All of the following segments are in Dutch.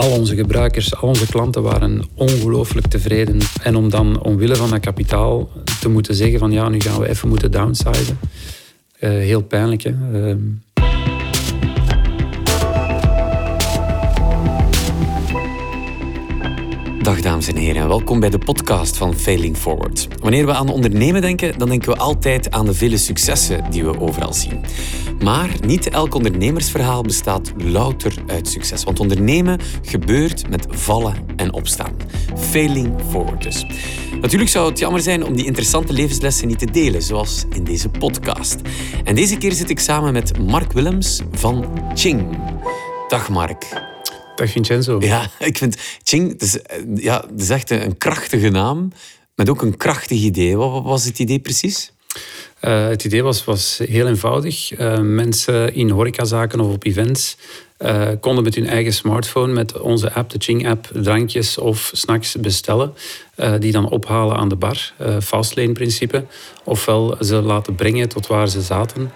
al onze gebruikers, al onze klanten waren ongelooflijk tevreden. En om dan omwille van dat kapitaal te moeten zeggen van ja, nu gaan we even moeten downsizen. Uh, heel pijnlijk. Hè? Uh, Dag dames en heren, welkom bij de podcast van Failing Forward. Wanneer we aan ondernemen denken, dan denken we altijd aan de vele successen die we overal zien. Maar niet elk ondernemersverhaal bestaat louter uit succes. Want ondernemen gebeurt met vallen en opstaan. Failing Forward dus. Natuurlijk zou het jammer zijn om die interessante levenslessen niet te delen, zoals in deze podcast. En deze keer zit ik samen met Mark Willems van Ching. Dag Mark. Dag Vincenzo. Ja, ik vind Ching, het is, ja, het is echt een krachtige naam, met ook een krachtig idee. Wat was het idee precies? Uh, het idee was, was heel eenvoudig. Uh, mensen in horecazaken of op events uh, konden met hun eigen smartphone, met onze app, de Ching-app, drankjes of snacks bestellen. die dan ophalen aan de bar, fastlane-principe. Ofwel ze laten brengen tot waar ze zaten.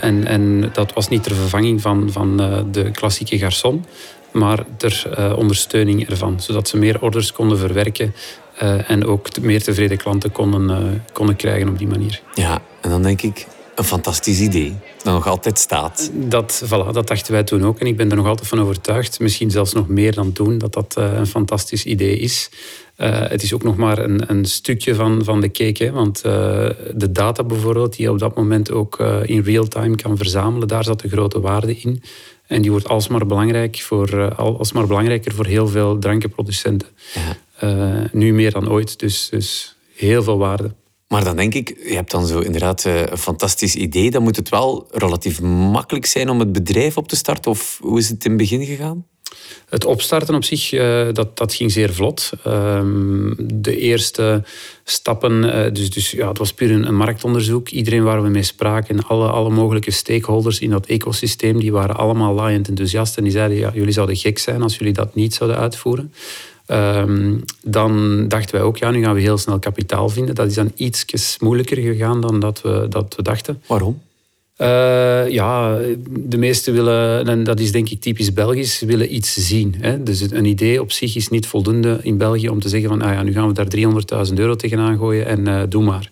en, en dat was niet ter vervanging van, van de klassieke garçon maar ter uh, ondersteuning ervan, zodat ze meer orders konden verwerken uh, en ook meer tevreden klanten konden, uh, konden krijgen op die manier. Ja, en dan denk ik, een fantastisch idee dat nog altijd staat. Dat, voilà, dat dachten wij toen ook en ik ben er nog altijd van overtuigd, misschien zelfs nog meer dan toen, dat dat een fantastisch idee is. het is ook nog maar een, een stukje van, van de cake, hè, want de data bijvoorbeeld, die je op dat moment ook in real time kan verzamelen, daar zat de grote waarde in. En die wordt alsmaar, belangrijk voor, uh, alsmaar belangrijker voor heel veel drankenproducenten. Ja. Uh, nu meer dan ooit, dus, dus heel veel waarde. Maar dan denk ik, je hebt dan zo inderdaad eh, een fantastisch idee. Dan moet het wel relatief makkelijk zijn om het bedrijf op te starten. Of hoe is het in het begin gegaan? Het opstarten op zich, uh, dat, dat ging zeer vlot. Um, de eerste stappen, uh, dus, dus ja, het was puur een, marktonderzoek. Iedereen waar we mee spraken, alle, alle mogelijke stakeholders in dat ecosysteem, die waren allemaal laaiend enthousiast. En die zeiden, ja, jullie zouden gek zijn als jullie dat niet zouden uitvoeren. Um, dan dachten wij ook, ja, nu gaan we heel snel kapitaal vinden. Dat is dan iets moeilijker gegaan dan dat we, dat we dachten. Waarom? Uh, ja, de meesten willen, en dat is denk ik typisch Belgisch, willen iets zien. Hè? Dus een idee op zich is niet voldoende in België om te zeggen van ah ja, nu gaan we daar 300.000 euro tegenaan gooien en uh, doe maar.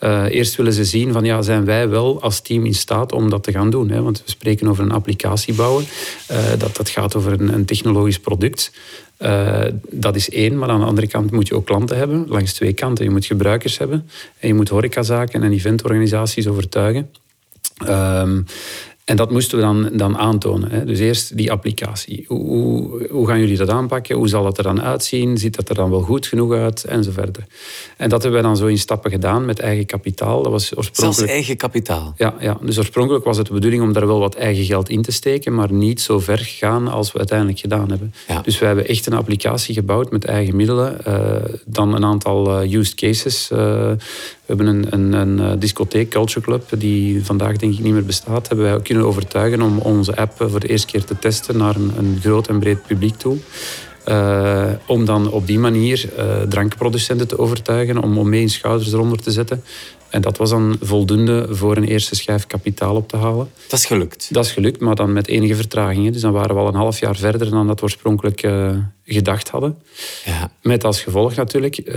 Uh, eerst willen ze zien van ja, zijn wij wel als team in staat om dat te gaan doen. Hè? Want we spreken over een applicatie bouwen. dat, dat gaat over een, een technologisch product. dat is één, maar aan de andere kant moet je ook klanten hebben. Langs twee kanten. Je moet gebruikers hebben en je moet horecazaken en eventorganisaties overtuigen. Um, en dat moesten we dan, dan aantonen. Hè. Dus eerst die applicatie. Hoe, hoe, gaan jullie dat aanpakken? Hoe zal dat er dan uitzien? Ziet dat er dan wel goed genoeg uit? En zo verder. En dat hebben we dan zo in stappen gedaan met eigen kapitaal. Dat was oorspronkelijk... Zelfs eigen kapitaal? Ja, ja, dus oorspronkelijk was het de bedoeling om daar wel wat eigen geld in te steken, maar niet zo ver gaan als we uiteindelijk gedaan hebben. Dus we hebben echt een applicatie gebouwd met eigen middelen. Uh, dan een aantal uh, used cases. Uh, we hebben een, een, een discotheek, Culture Club, die vandaag denk ik niet meer bestaat. Hebben wij overtuigen om onze app voor de eerste keer te testen naar een, een groot en breed publiek toe. Uh, om dan op die manier uh, drankproducenten te overtuigen om, om mee in schouders eronder te zetten. En dat was dan voldoende voor een eerste schijf kapitaal op te halen. Dat is gelukt? Dat is gelukt, maar dan met enige vertragingen. Dus dan waren we al een half jaar verder dan dat we oorspronkelijk uh, gedacht hadden. Ja. Met als gevolg natuurlijk, uh,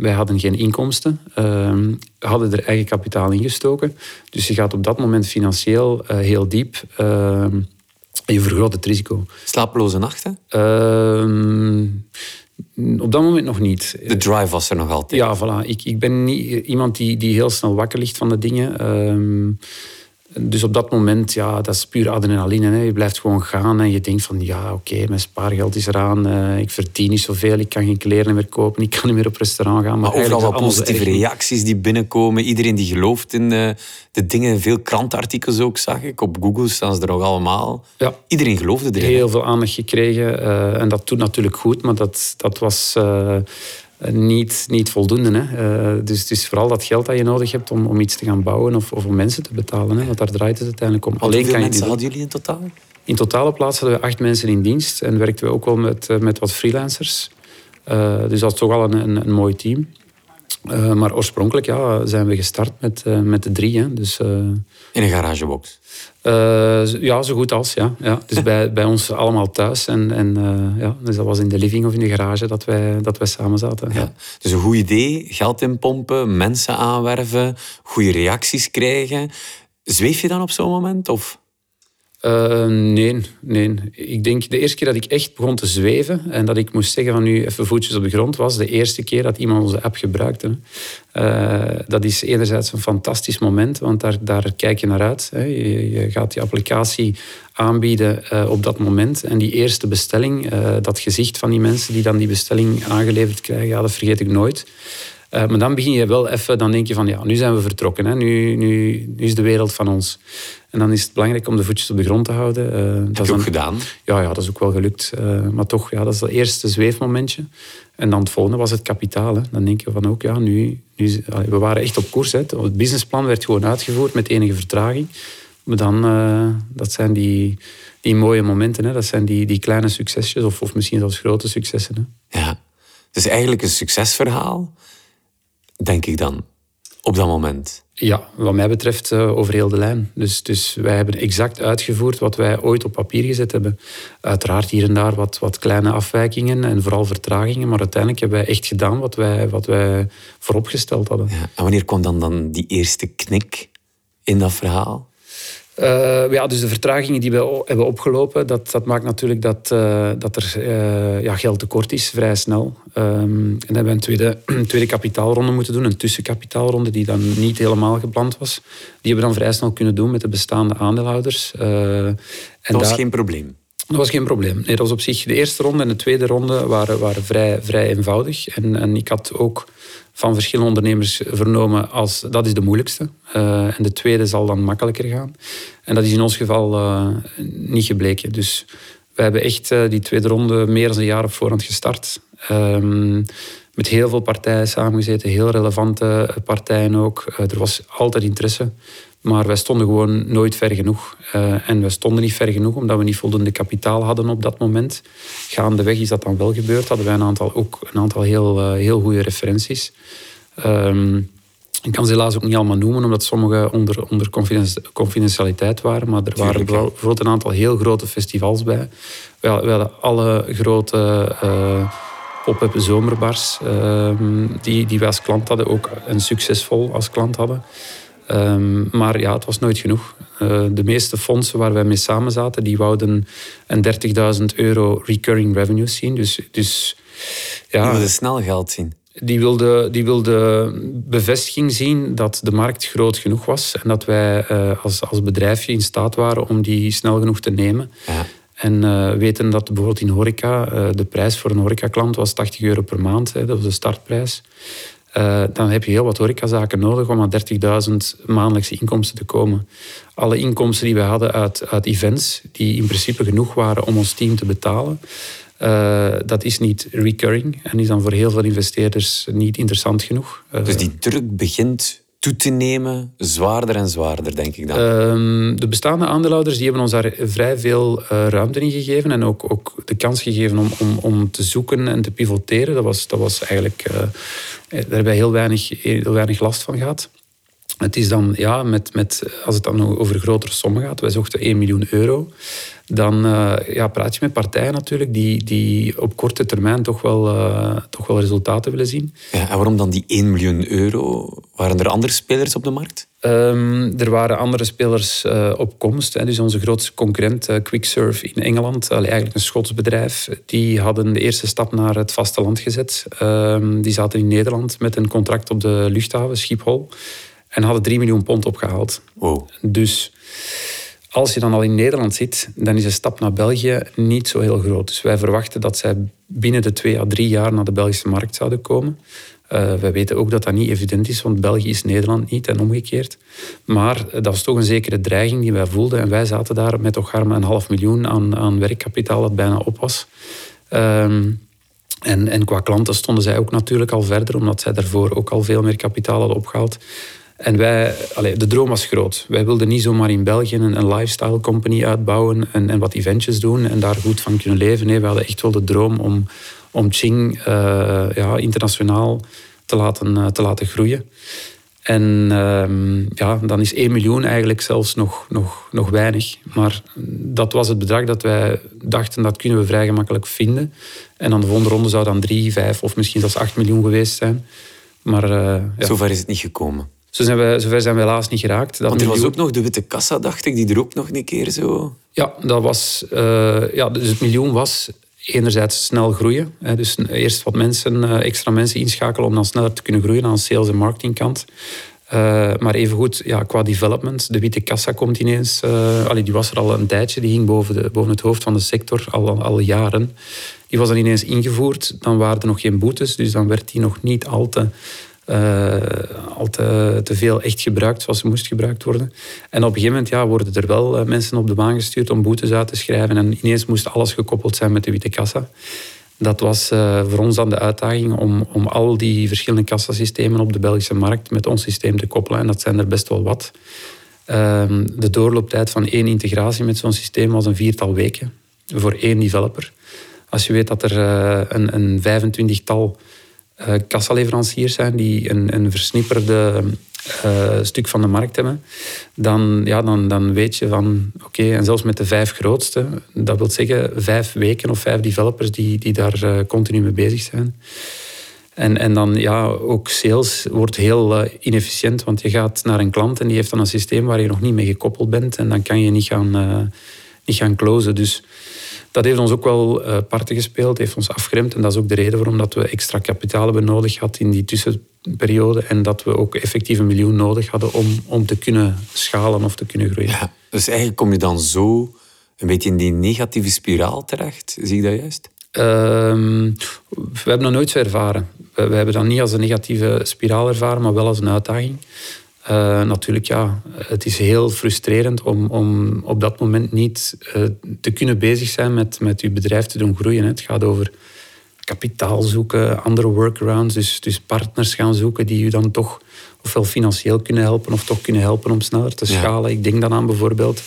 wij hadden geen inkomsten. Uh, hadden er eigen kapitaal in gestoken. Dus je gaat op dat moment financieel uh, heel diep. Ehm, je vergroot het risico. Slapeloze nachten? Op dat moment nog niet. De drive was er nog altijd? Ja, voilà. Ik, ik ben niet iemand die, die heel snel wakker ligt van de dingen. Ehm, dus op dat moment, ja, dat is puur adrenaline. Hè. Je blijft gewoon gaan en je denkt van, ja, oké, mijn spaargeld is eraan. Uh, ik verdien niet zoveel, ik kan geen kleren meer kopen, ik kan niet meer op restaurant gaan. Maar, maar overal wat positieve reacties die binnenkomen. Iedereen die gelooft in de, eh, de dingen. Veel krantartikels ook, zag ik. Op Google staan ze er nog allemaal. Ja. Iedereen geloofde erin. Heel veel aandacht gekregen. Uh, en dat doet natuurlijk goed, maar dat, dat was... Uh, niet, niet voldoende. Hè. Uh, dus het is vooral dat geld dat je nodig hebt om, om iets te gaan bouwen of, of om mensen te betalen. Hè. Want daar draait het uiteindelijk om. Alleen hoeveel mensen hadden jullie in totaal? In totale plaats hadden we acht mensen in dienst en werkten we ook wel met, eh, met wat freelancers. Uh, dus dat is toch wel een, een, een mooi team. Uh, maar oorspronkelijk ja, zijn we gestart met, uh, met de drie. Hè. Dus, uh, In een garagebox? ja, zo goed als. Ja. Ja. Dus bij, bij ons allemaal thuis. En, en, ja, dus dat was in de living of in de garage dat wij, dat wij samen zaten. Ja. Dus een goed idee, geld inpompen, mensen aanwerven, goede reacties krijgen. Zweef je dan op zo'n moment? Of? Uh, nee, nee. Ik denk de eerste keer dat ik echt begon te zweven en dat ik moest zeggen van nu even voetjes op de grond was de eerste keer dat iemand onze app gebruikte. Uh, dat is enerzijds een fantastisch moment, want daar, daar kijk je naar uit. Hè. Je, gaat die applicatie aanbieden uh, op dat moment en die eerste bestelling, dat gezicht van die mensen die dan die bestelling aangeleverd krijgen, ja, dat vergeet ik nooit. Maar dan begin je wel even, dan denk je van ja, nu zijn we vertrokken. Hè. Nu, nu, nu is de wereld van ons. En dan is het belangrijk om de voetjes op de grond te houden. Uh, Heb dat je ook gedaan? Ja, ja, dat is ook wel gelukt. Uh, maar toch, ja, dat is het eerste zweefmomentje. En dan het volgende was het kapitaal. Hè. Dan denk je van ook, ja, nu, nu we waren echt op koers. Hè. Het businessplan werd gewoon uitgevoerd met enige vertraging. Maar dan, uh, dat zijn die, die mooie momenten. Hè. Dat zijn die, die kleine succesjes of, of misschien zelfs grote successen. Hè. Ja, het is eigenlijk een succesverhaal, denk ik dan, op dat moment. Ja, wat mij betreft uh, over heel de lijn. Dus, dus wij hebben exact uitgevoerd wat wij ooit op papier gezet hebben. Uiteraard hier en daar wat, wat kleine afwijkingen en vooral vertragingen. Maar uiteindelijk hebben wij echt gedaan wat wij, wat wij vooropgesteld hadden. Ja, en wanneer kwam dan, dan die eerste knik in dat verhaal? Uh, ja, dus de vertragingen die we hebben opgelopen, dat, dat maakt natuurlijk dat, uh, dat er uh, ja, geld tekort is, vrij snel. Um, en dan hebben we een tweede, tweede kapitaalronde moeten doen, een tussenkapitaalronde die dan niet helemaal gepland was. Die hebben we dan vrij snel kunnen doen met de bestaande aandeelhouders. en dat was geen probleem? Dat was geen probleem. Nee, dat was op zich de eerste ronde en de tweede ronde waren, waren vrij, vrij eenvoudig. En, en ik had ook van verschillende ondernemers vernomen als dat is de moeilijkste. Uh, en de tweede zal dan makkelijker gaan. En dat is in ons geval uh, niet gebleken. Dus we hebben echt uh, die tweede ronde meer dan een jaar op voorhand gestart. Um, met heel veel partijen samengezeten, heel relevante partijen ook. er was altijd interesse. Maar wij stonden gewoon nooit ver genoeg. Uh, en we stonden niet ver genoeg omdat we niet voldoende kapitaal hadden op dat moment. Gaandeweg is dat dan wel gebeurd. Hadden wij een aantal, ook een aantal heel, uh, heel goede referenties. Um, ik kan ze helaas ook niet allemaal noemen, omdat sommige onder, onder confidentialiteit waren. Maar er waren bijvoorbeeld een aantal heel grote festivals bij. We hadden alle grote uh, pop-up zomerbars ehm, die, die wij als klant hadden, ook een succesvol als klant hadden. Um, maar ja, het was nooit genoeg. Uh, de meeste fondsen waar wij mee samen zaten, die wouden een 30.000 euro recurring revenue zien. Dus, dus, ja, die wilden snel geld zien. Die wilden die wilde bevestiging zien dat de markt groot genoeg was en dat wij uh, als, als bedrijfje in staat waren om die snel genoeg te nemen. Ja. En uh, weten dat bijvoorbeeld in horeca, de prijs voor een horecaklant was 80 euro per maand. Hè, dat was de startprijs. Uh, dan heb je heel wat horecazaken nodig om aan 30.000 maandelijkse inkomsten te komen. Alle inkomsten die we hadden uit, uit events, die in principe genoeg waren om ons team te betalen, uh, dat is niet recurring en is dan voor heel veel investeerders niet interessant genoeg. Dus die druk begint toe te nemen, zwaarder en zwaarder, denk ik dan. Uh, de bestaande aandeelhouders die hebben ons daar vrij veel uh, ruimte in gegeven en ook, ook de kans gegeven om, om, om te zoeken en te pivoteren. Dat was, dat was eigenlijk, uh, daar hebben wij heel weinig, heel weinig last van gehad. Het is dan, ja, met, met, als het dan over grotere sommen gaat, wij zochten 1 miljoen euro, dan uh, ja, praat je met partijen natuurlijk die, die op korte termijn toch wel, uh, toch wel resultaten willen zien. Ja, en waarom dan die 1 miljoen euro? Waren er andere spelers op de markt? Um, er waren andere spelers uh, op komst. Hè. Dus onze grootste concurrent, Quicksurf in Engeland, eigenlijk een Schots bedrijf, die hadden de eerste stap naar het vasteland gezet. Um, die zaten in Nederland met een contract op de luchthaven Schiphol. En hadden 3 miljoen pond opgehaald. Wow. Dus als je dan al in Nederland zit, dan is de stap naar België niet zo heel groot. Dus wij verwachten dat zij binnen de twee à drie jaar naar de Belgische markt zouden komen. Uh, wij weten ook dat dat niet evident is, want België is Nederland niet en omgekeerd. Maar dat was toch een zekere dreiging die wij voelden. En wij zaten daar met toch een half miljoen aan, aan werkkapitaal dat bijna op was. Um, en, en qua klanten stonden zij ook natuurlijk al verder, omdat zij daarvoor ook al veel meer kapitaal hadden opgehaald. En wij, de droom was groot. Wij wilden niet zomaar in België een, een lifestyle company uitbouwen en, en, wat eventjes doen en daar goed van kunnen leven. Nee, we hadden echt wel de droom om, om Ching uh, ja, internationaal te laten, te laten groeien. En ehm, ja, dan is 1 miljoen eigenlijk zelfs nog, nog, nog weinig. Maar dat was het bedrag dat wij dachten dat kunnen we vrij gemakkelijk vinden. En dan de volgende ronde zou dan 3, 5 of misschien zelfs 8 miljoen geweest zijn. Maar, uh, ja. Zover is het niet gekomen. Zo zijn we, zover zijn we helaas niet geraakt. Dat Want er was ook nog de witte kassa, dacht ik, die er ook nog een keer zo... Ja, dat was, uh, ja dus het miljoen was enerzijds snel groeien. Hè, dus eerst wat mensen, eh, extra mensen inschakelen om dan sneller te kunnen groeien aan de sales- en marketingkant. Uh, maar evengoed, ja, qua development, de witte kassa komt ineens. Uh, allee, die was er al een tijdje, die ging boven, de, boven het hoofd van de sector al, al jaren. Die was dan ineens ingevoerd, dan waren er nog geen boetes, dus dan werd die nog niet al te uh, al te, te, veel echt gebruikt zoals ze moest gebruikt worden. En op een gegeven moment ja, worden er wel eh, mensen op de baan gestuurd om boetes uit te schrijven. En ineens moest alles gekoppeld zijn met de witte kassa. Dat was uh, voor ons dan de uitdaging om, om al die verschillende kassasystemen op de Belgische markt met ons systeem te koppelen. En dat zijn er best wel wat. Uh, de doorlooptijd van één integratie met zo'n systeem was een viertal weken voor één developer. Als je weet dat er een, een 25-tal uh, kassaleveranciers zijn die een, een versnipperde uh, stuk van de markt hebben, dan, ja, dan, dan weet je van oké, en zelfs met de vijf grootste, dat wil zeggen vijf weken of vijf developers die, die daar uh, continu mee bezig zijn. En, en dan ja, ook sales wordt heel inefficiënt, want je gaat naar een klant en die heeft dan een systeem waar je nog niet mee gekoppeld bent en dan kan je niet gaan, niet gaan closen. Dus dat heeft ons ook wel uh, parten gespeeld, heeft ons afgeremd. En dat is ook de reden waarom dat we extra kapitaal hebben nodig gehad in die tussenperiode. En dat we ook effectief een miljoen nodig hadden om, om te kunnen schalen of te kunnen groeien. Ja, dus eigenlijk kom je dan zo een beetje in die negatieve spiraal terecht. Zie ik dat juist? Ehm, we hebben dat nooit zo ervaren. We, we, hebben dat niet als een negatieve spiraal ervaren, maar wel als een uitdaging. Uh, natuurlijk, ja, het is heel frustrerend om, om op dat moment niet uh, te kunnen bezig zijn met, met uw bedrijf te doen groeien. Het gaat over kapitaal zoeken, andere workarounds, dus, dus partners gaan zoeken die u dan toch ofwel financieel kunnen helpen of toch kunnen helpen om sneller te schalen. Ik denk dan aan bijvoorbeeld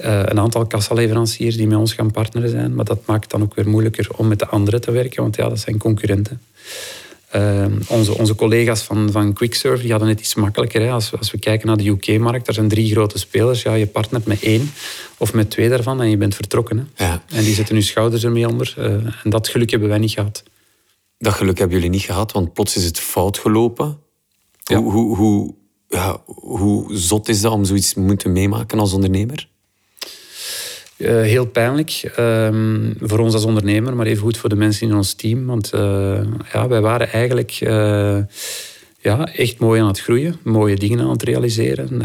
uh, een aantal kassaleveranciers die met ons gaan partneren zijn, maar dat maakt het dan ook weer moeilijker om met de anderen te werken, want ja, dat zijn concurrenten. Ehm, onze, onze collega's van, van Quickserve die hadden het iets makkelijker. Hè. Als, als we kijken naar de UK-markt, er zijn drie grote spelers. Ja, je partnert met één of met twee daarvan en je bent vertrokken. Hè. Ja. En die zetten hun schouders ermee onder. Uh, en dat geluk hebben wij niet gehad. Dat geluk hebben jullie niet gehad, want plots is het fout gelopen. Ja. Hoe, hoe, hoe, ja, hoe zot is dat om zoiets moeten meemaken als ondernemer? Uh, heel pijnlijk um, voor ons als ondernemer, maar even goed voor de mensen in ons team. Want uh, ja, wij waren eigenlijk uh, ja, echt mooi aan het groeien, mooie dingen aan het realiseren.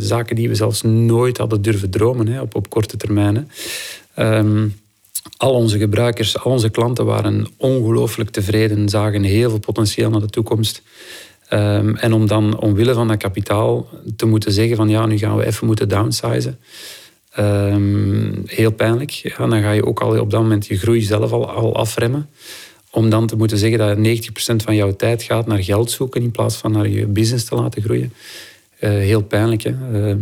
zaken die we zelfs nooit hadden durven dromen hè, op, op korte termijn. Um, al onze gebruikers, al onze klanten waren ongelooflijk tevreden, zagen heel veel potentieel naar de toekomst. Um, en om dan omwille van dat kapitaal te moeten zeggen van ja, nu gaan we even moeten downsizen. Um, heel pijnlijk. Ja, dan ga je ook al op dat moment je groei zelf al, al afremmen. Om dan te moeten zeggen dat 90% van jouw tijd gaat naar geld zoeken in plaats van naar je business te laten groeien. Uh, heel pijnlijk. Hè? Uh,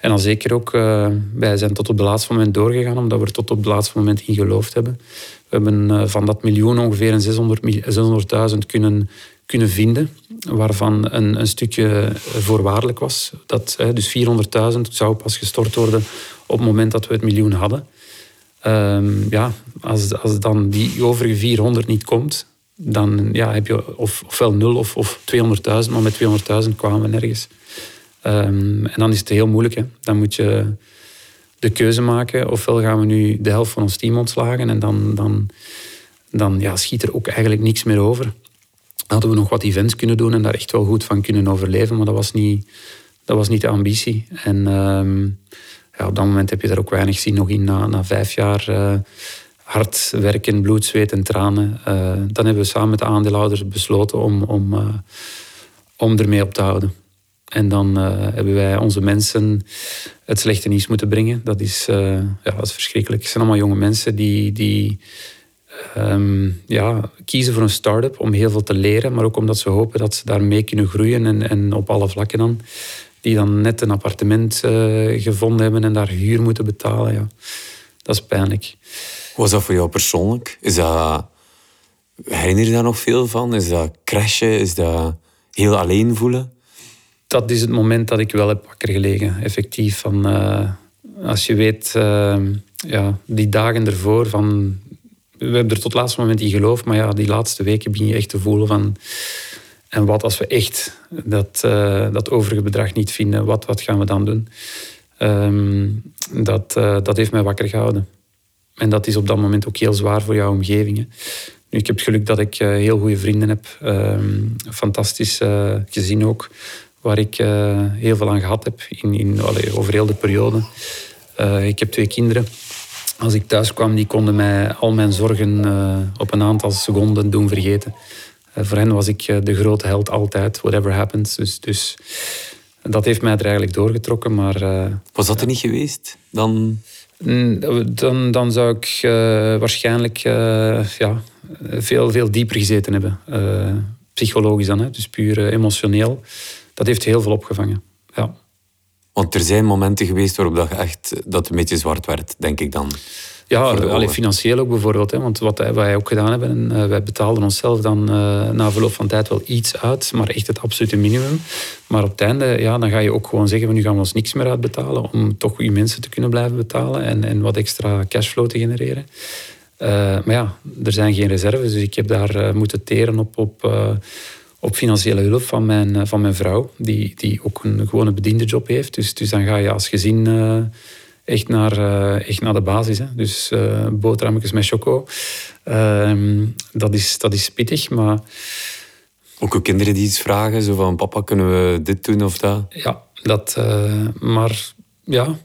en dan zeker ook, uh, wij zijn tot op het laatste moment doorgegaan, omdat we er tot op het laatste moment in geloofd hebben. We hebben eh, van dat miljoen ongeveer een 600.000 kunnen, kunnen vinden, waarvan een, een stukje voorwaardelijk was. Dat, dus 400.000 zou pas gestort worden op het moment dat we het miljoen hadden. Um, ja, als, als dan die overige 400 niet komt, dan ja, heb je of, ofwel 0 of, of 200.000, maar met 200.000 kwamen we nergens. Um, en dan is het heel moeilijk. Hè. Dan moet je de keuze maken. Ofwel gaan we nu de helft van ons team ontslagen en dan, dan, dan ja, schiet er ook eigenlijk niks meer over hadden we nog wat events kunnen doen en daar echt wel goed van kunnen overleven. Maar dat was niet, dat was niet de ambitie. En ehm, ja, op dat moment heb je daar ook weinig zin nog in. Na, na vijf jaar uh, hard werken, bloed, zweet en tranen. Uh, dan hebben we samen met de aandeelhouders besloten om, om, uh, om ermee op te houden. En dan hebben wij onze mensen het slechte nieuws moeten brengen. Dat is, ja, dat is verschrikkelijk. Het zijn allemaal jonge mensen die, die um, ja, kiezen voor een start-up om heel veel te leren, maar ook omdat ze hopen dat ze daarmee kunnen groeien en, en op alle vlakken dan. Die dan net een appartement uh, gevonden hebben en daar huur moeten betalen. Ja. Dat is pijnlijk. Hoe was dat voor jou persoonlijk? Is dat Herinner je daar nog veel van? Is dat crashen? Is dat heel alleen voelen? Dat is het moment dat ik wel heb wakker gelegen, effectief. Van, uh, als je weet, uh, ja, die dagen ervoor, van, we hebben er tot het laatste moment in geloofd, maar ja, die laatste weken begin je echt te voelen van... En wat als we echt dat, uh, dat overige bedrag niet vinden, wat, wat gaan we dan doen? Um, dat, dat heeft mij wakker gehouden. En dat is op dat moment ook heel zwaar voor jouw omgeving. Hè. Nu, ik heb het geluk dat ik uh, heel goede vrienden heb. Uh, fantastisch gezin ook. Waar ik eh, heel veel aan gehad heb in, in, allee, over heel de periode. ik heb twee kinderen. Als ik thuis kwam, die konden mij al mijn zorgen op een aantal seconden doen vergeten. voor hen was ik de grote held altijd, whatever happens. Dus, dus dat heeft mij er eigenlijk doorgetrokken. Maar, was dat er niet geweest? Dan... Mm, dan, dan zou ik uh, waarschijnlijk uh, ja, veel, veel dieper gezeten hebben. Uh, psychologisch dan, hè? dus puur emotioneel. Dat heeft heel veel opgevangen. Ja. Want er zijn momenten geweest waarop dat echt dat een beetje zwart werd, denk ik dan. Ja, alleen financieel ook bijvoorbeeld. Hè, want wat wij ook gedaan hebben, uh, wij betaalden onszelf dan uh, na verloop van tijd wel iets uit, maar echt het absolute minimum. Maar op het einde, ja, dan ga je ook gewoon zeggen, nu gaan we ons niks meer uitbetalen om toch je mensen te kunnen blijven betalen en, en wat extra cashflow te genereren. Uh, maar ja, er zijn geen reserves, dus ik heb daar moeten teren op, op, op financiële hulp van mijn, van mijn vrouw, die, die ook een gewone bediende job heeft. Dus, dus dan ga je als gezin echt naar, uh, echt naar de basis. Hè. Dus uh, boterhammetjes met choco. Uh, dat, is, dat is pittig, maar... Ook ook kinderen die iets vragen, zo van papa, kunnen we dit doen of dat? Ja, dat... Maar ja...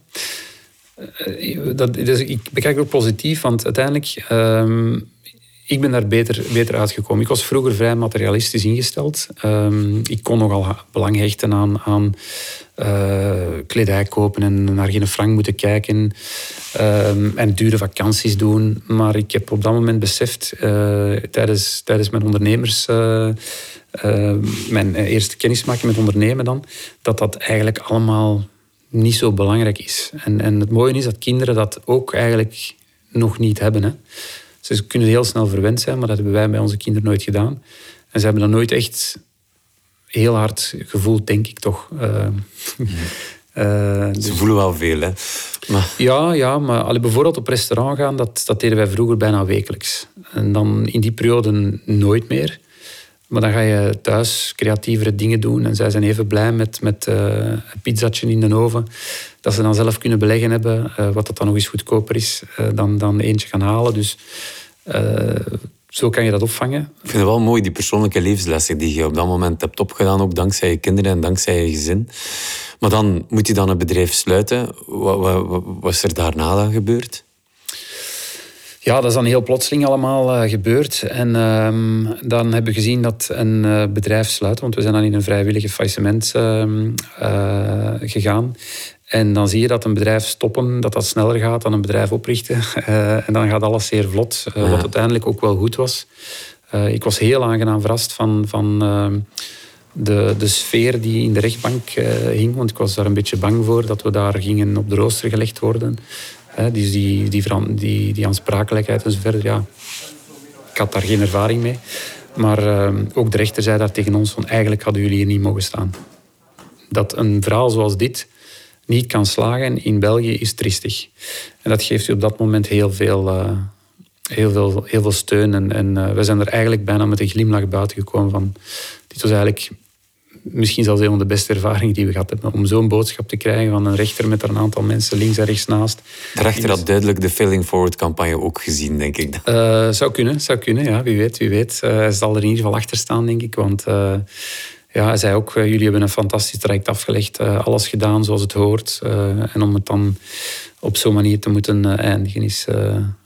Dat, dus ik bekijk het ook positief, want uiteindelijk... Ehm, ik ben daar beter, beter uitgekomen. Ik was vroeger vrij materialistisch ingesteld. Um, ik kon nogal belang hechten aan, aan uh, kledij kopen en naar geen frank moeten kijken. Um, en dure vakanties doen. Maar ik heb op dat moment beseft, uh, tijdens, mijn ondernemers... Uh, mijn eerste kennismaking met ondernemen dan, dat dat eigenlijk allemaal niet zo belangrijk is. En, en het mooie is dat kinderen dat ook eigenlijk nog niet hebben. Hè. Ze kunnen heel snel verwend zijn, maar dat hebben wij bij onze kinderen nooit gedaan. En ze hebben dat nooit echt heel hard gevoeld, denk ik toch. Uh, uh, Ze voelen wel veel, hè? Maar... Ja, ja, maar allee, bijvoorbeeld op restaurant gaan, dat, dat deden wij vroeger bijna wekelijks. En dan in die periode nooit meer. Maar dan ga je thuis creatievere dingen doen. En zij zijn even blij met, met een pizzatje in de oven. Dat ze dan zelf kunnen beleggen hebben. Uh, wat dat dan nog eens goedkoper is uh, dan, dan eentje gaan halen. Dus zo kan je dat opvangen. Ik vind het wel mooi, die persoonlijke levenslessen die je op dat moment hebt opgedaan. Ook dankzij je kinderen en dankzij je gezin. Maar dan moet je dan het bedrijf sluiten. Wat, wat, wat is er daarna dan gebeurd? Ja, dat is dan heel plotseling allemaal uh, gebeurd. En uh, dan hebben we gezien dat een uh, bedrijf sluit, want we zijn dan in een vrijwillige faillissement ehm, eh, gegaan. En dan zie je dat een bedrijf stoppen, dat dat sneller gaat dan een bedrijf oprichten. en dan gaat alles zeer vlot, wat uiteindelijk ook wel goed was. ik was heel aangenaam verrast van, van ehm, de, de sfeer die in de rechtbank hing, want ik was daar een beetje bang voor dat we daar gingen op de rooster gelegd worden. Hè, dus die, die, die, die aansprakelijkheid en zo verder, ja, ik had daar geen ervaring mee. Maar uh, ook de rechter zei daar tegen ons van eigenlijk hadden jullie hier niet mogen staan. Dat een verhaal zoals dit niet kan slagen in België is tristig. En dat geeft u op dat moment heel veel, uh, heel veel, heel veel steun. En, en uh, we zijn er eigenlijk bijna met een glimlach buiten gekomen van... Dit was eigenlijk misschien zelfs een van de beste ervaringen die we gehad hebben. Om zo'n boodschap te krijgen van een rechter met er een aantal mensen links en rechts naast. De rechter had duidelijk de Failing Forward campagne ook gezien, denk ik. Uh, zou kunnen, zou kunnen, ja. Wie weet, wie weet. Uh, hij zal er in ieder geval achter staan, denk ik. Want uh, ja, hij zei ook, jullie hebben een fantastisch traject afgelegd. alles gedaan zoals het hoort. en om het dan op zo'n manier te moeten eindigen is,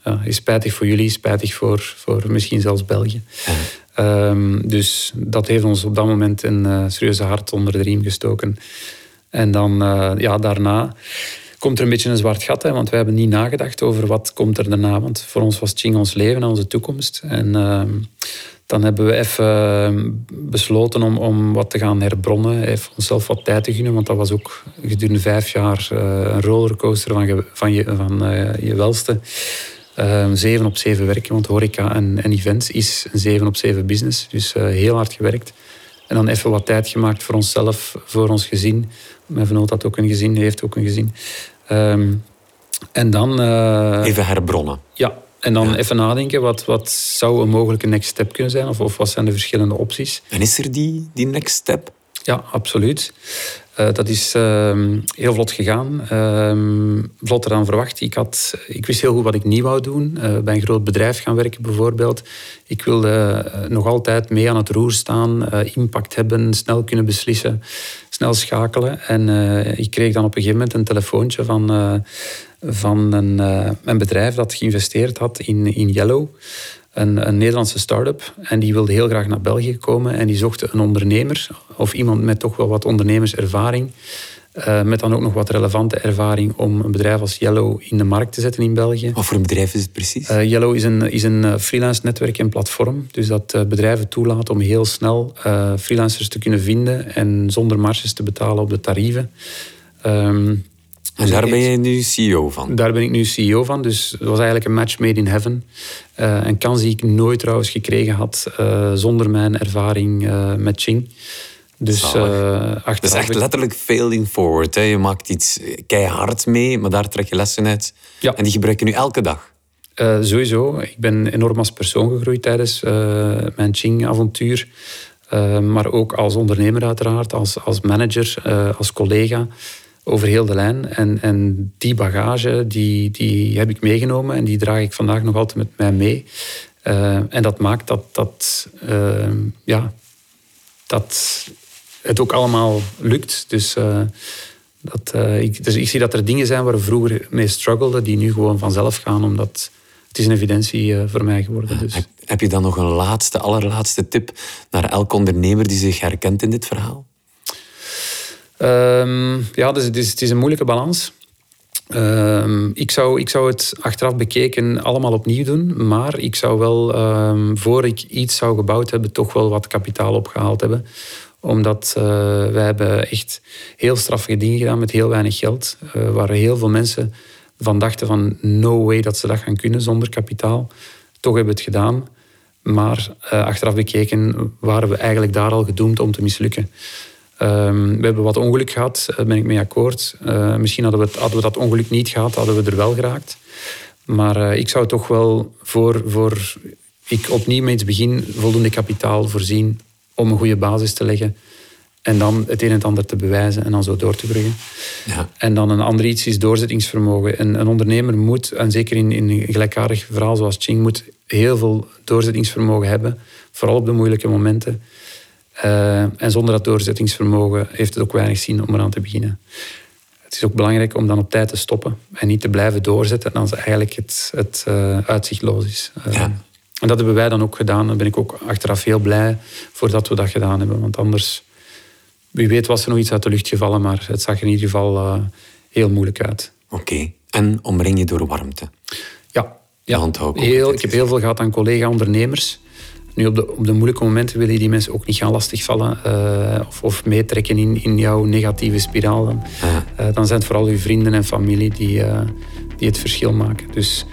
ja, is spijtig voor jullie, spijtig voor, voor misschien zelfs België. Um, dus dat heeft ons op dat moment een uh, serieuze hart onder de riem gestoken. En dan, uh, ja, daarna komt er een beetje een zwart gat, hè, want wij hebben niet nagedacht over wat komt er daarna. Want voor ons was Ching ons leven en onze toekomst. En uh, dan hebben we even ehm, besloten om, om wat te gaan herbronnen, even onszelf wat tijd te gunnen, want dat was ook gedurende vijf jaar eh, een rollercoaster van, van, je, van je welste. Uh, 7 op 7 werken, want horeca en, en events is een 7 op 7 business. Dus uh, heel hard gewerkt. En dan even wat tijd gemaakt voor onszelf, voor ons gezin. Mijn venoot had ook een gezin, heeft ook een gezin. Um, en dan... Uh, even herbronnen. Ja, en dan even nadenken, wat, wat zou een mogelijke next step kunnen zijn? Of, of wat zijn de verschillende opties? En is er die, die next step? Ja, absoluut. Uh, dat is uh, heel vlot gegaan. Uh, vlotter dan verwacht. Ik, had, ik wist heel goed wat ik niet wou doen. Uh, bij een groot bedrijf gaan werken bijvoorbeeld. Ik wilde nog altijd mee aan het roer staan. impact hebben, snel kunnen beslissen. Snel schakelen. En ik kreeg dan op een gegeven moment een telefoontje van van een, een bedrijf dat geïnvesteerd had in, in Yellow. Een, een Nederlandse start-up. En die wilde heel graag naar België komen. En die zochten een ondernemer, of iemand met toch wel wat ondernemerservaring. Uh, met dan ook nog wat relevante ervaring om een bedrijf als Yellow in de markt te zetten in België. Wat voor een bedrijf is het precies? Uh, Yellow is een, is een freelance netwerk en platform. Dus dat uh, bedrijven toelaat om heel snel freelancers te kunnen vinden en zonder marges te betalen op de tarieven. Um, en daar ben je nu CEO van? Daar ben ik nu CEO van. Dus het was eigenlijk een match made in heaven. Uh, een kans die ik nooit trouwens gekregen had uh, zonder mijn ervaring uh, met Ching. Dus Dat is echt letterlijk failing forward. Hè. Je maakt iets keihard mee, maar daar trek je lessen uit. Ja. En die gebruik je nu elke dag? sowieso. Ik ben enorm als persoon gegroeid tijdens mijn Ching-avontuur. maar ook als ondernemer uiteraard, als, als manager, als collega over heel de lijn. En, en die bagage die, die heb ik meegenomen en die draag ik vandaag nog altijd met mij mee. Uh, en dat maakt dat, dat, uh, ja, dat het ook allemaal lukt. Dus, uh, dat, ik, dus ik zie dat er dingen zijn waar we vroeger mee struggelden, die nu gewoon vanzelf gaan, omdat het is een evidentie voor mij geworden. Dus. Heb, heb je dan nog een laatste, allerlaatste tip naar elk ondernemer die zich herkent in dit verhaal? Um, ja, dus het is, een moeilijke balans. Um, ik, zou, ik zou het achteraf bekeken allemaal opnieuw doen. Maar ik zou wel, um, voor ik iets zou gebouwd hebben, toch wel wat kapitaal opgehaald hebben. Omdat uh, wij hebben echt heel straffige dingen gedaan met heel weinig geld. Uh, waar heel veel mensen van dachten van no way dat ze dat gaan kunnen zonder kapitaal. Toch hebben we het gedaan. Maar uh, achteraf bekeken waren we eigenlijk daar al gedoemd om te mislukken. Um, we hebben wat ongeluk gehad, daar ben ik mee akkoord. Uh, misschien hadden we, het, hadden we, dat ongeluk niet gehad, hadden we er wel geraakt. Maar uh, ik zou toch wel voor, voor ik opnieuw met iets begin voldoende kapitaal voorzien om een goede basis te leggen. En dan het een en het ander te bewijzen en dan zo door te bruggen. Ja. En dan een ander iets is doorzettingsvermogen. Een, een ondernemer moet, en zeker in, in een gelijkaardig verhaal zoals Ching, moet heel veel doorzettingsvermogen hebben. Vooral op de moeilijke momenten. Uh, en zonder dat doorzettingsvermogen heeft het ook weinig zin om eraan te beginnen. Het is ook belangrijk om dan op tijd te stoppen en niet te blijven doorzetten als eigenlijk het, het uh, uitzichtloos is. Uh, ja. En dat hebben wij dan ook gedaan. Daar ben ik ook achteraf heel blij voordat we dat gedaan hebben. Want anders, wie weet was er nog iets uit de lucht gevallen, maar het zag er in ieder geval heel moeilijk uit. Oké, en omring je door warmte? Ja, ja. Heel, ik heb heel veel gehad aan collega-ondernemers nu, op de, op de moeilijke momenten wil je die mensen ook niet gaan lastigvallen uh, of, of meetrekken in, in jouw negatieve spiraal. Dan, uh, dan zijn het vooral je vrienden en familie die, uh, die het verschil maken. Dus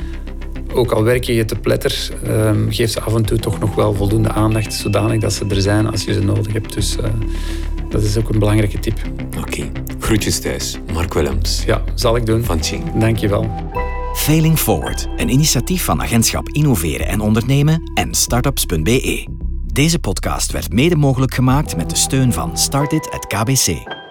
ook al werk je te pletter, ehm, geef ze af en toe toch nog wel voldoende aandacht, zodanig dat ze er zijn als je ze nodig hebt. Dus dat is ook een belangrijke tip. Oké, okay. groetjes thuis. Mark Willems. Ja, zal ik doen. Van Ching. Dank je wel. Failing Forward, een initiatief van Agentschap Innoveren en Ondernemen en startups.be. Deze podcast werd mede mogelijk gemaakt met de steun van Startit at KBC.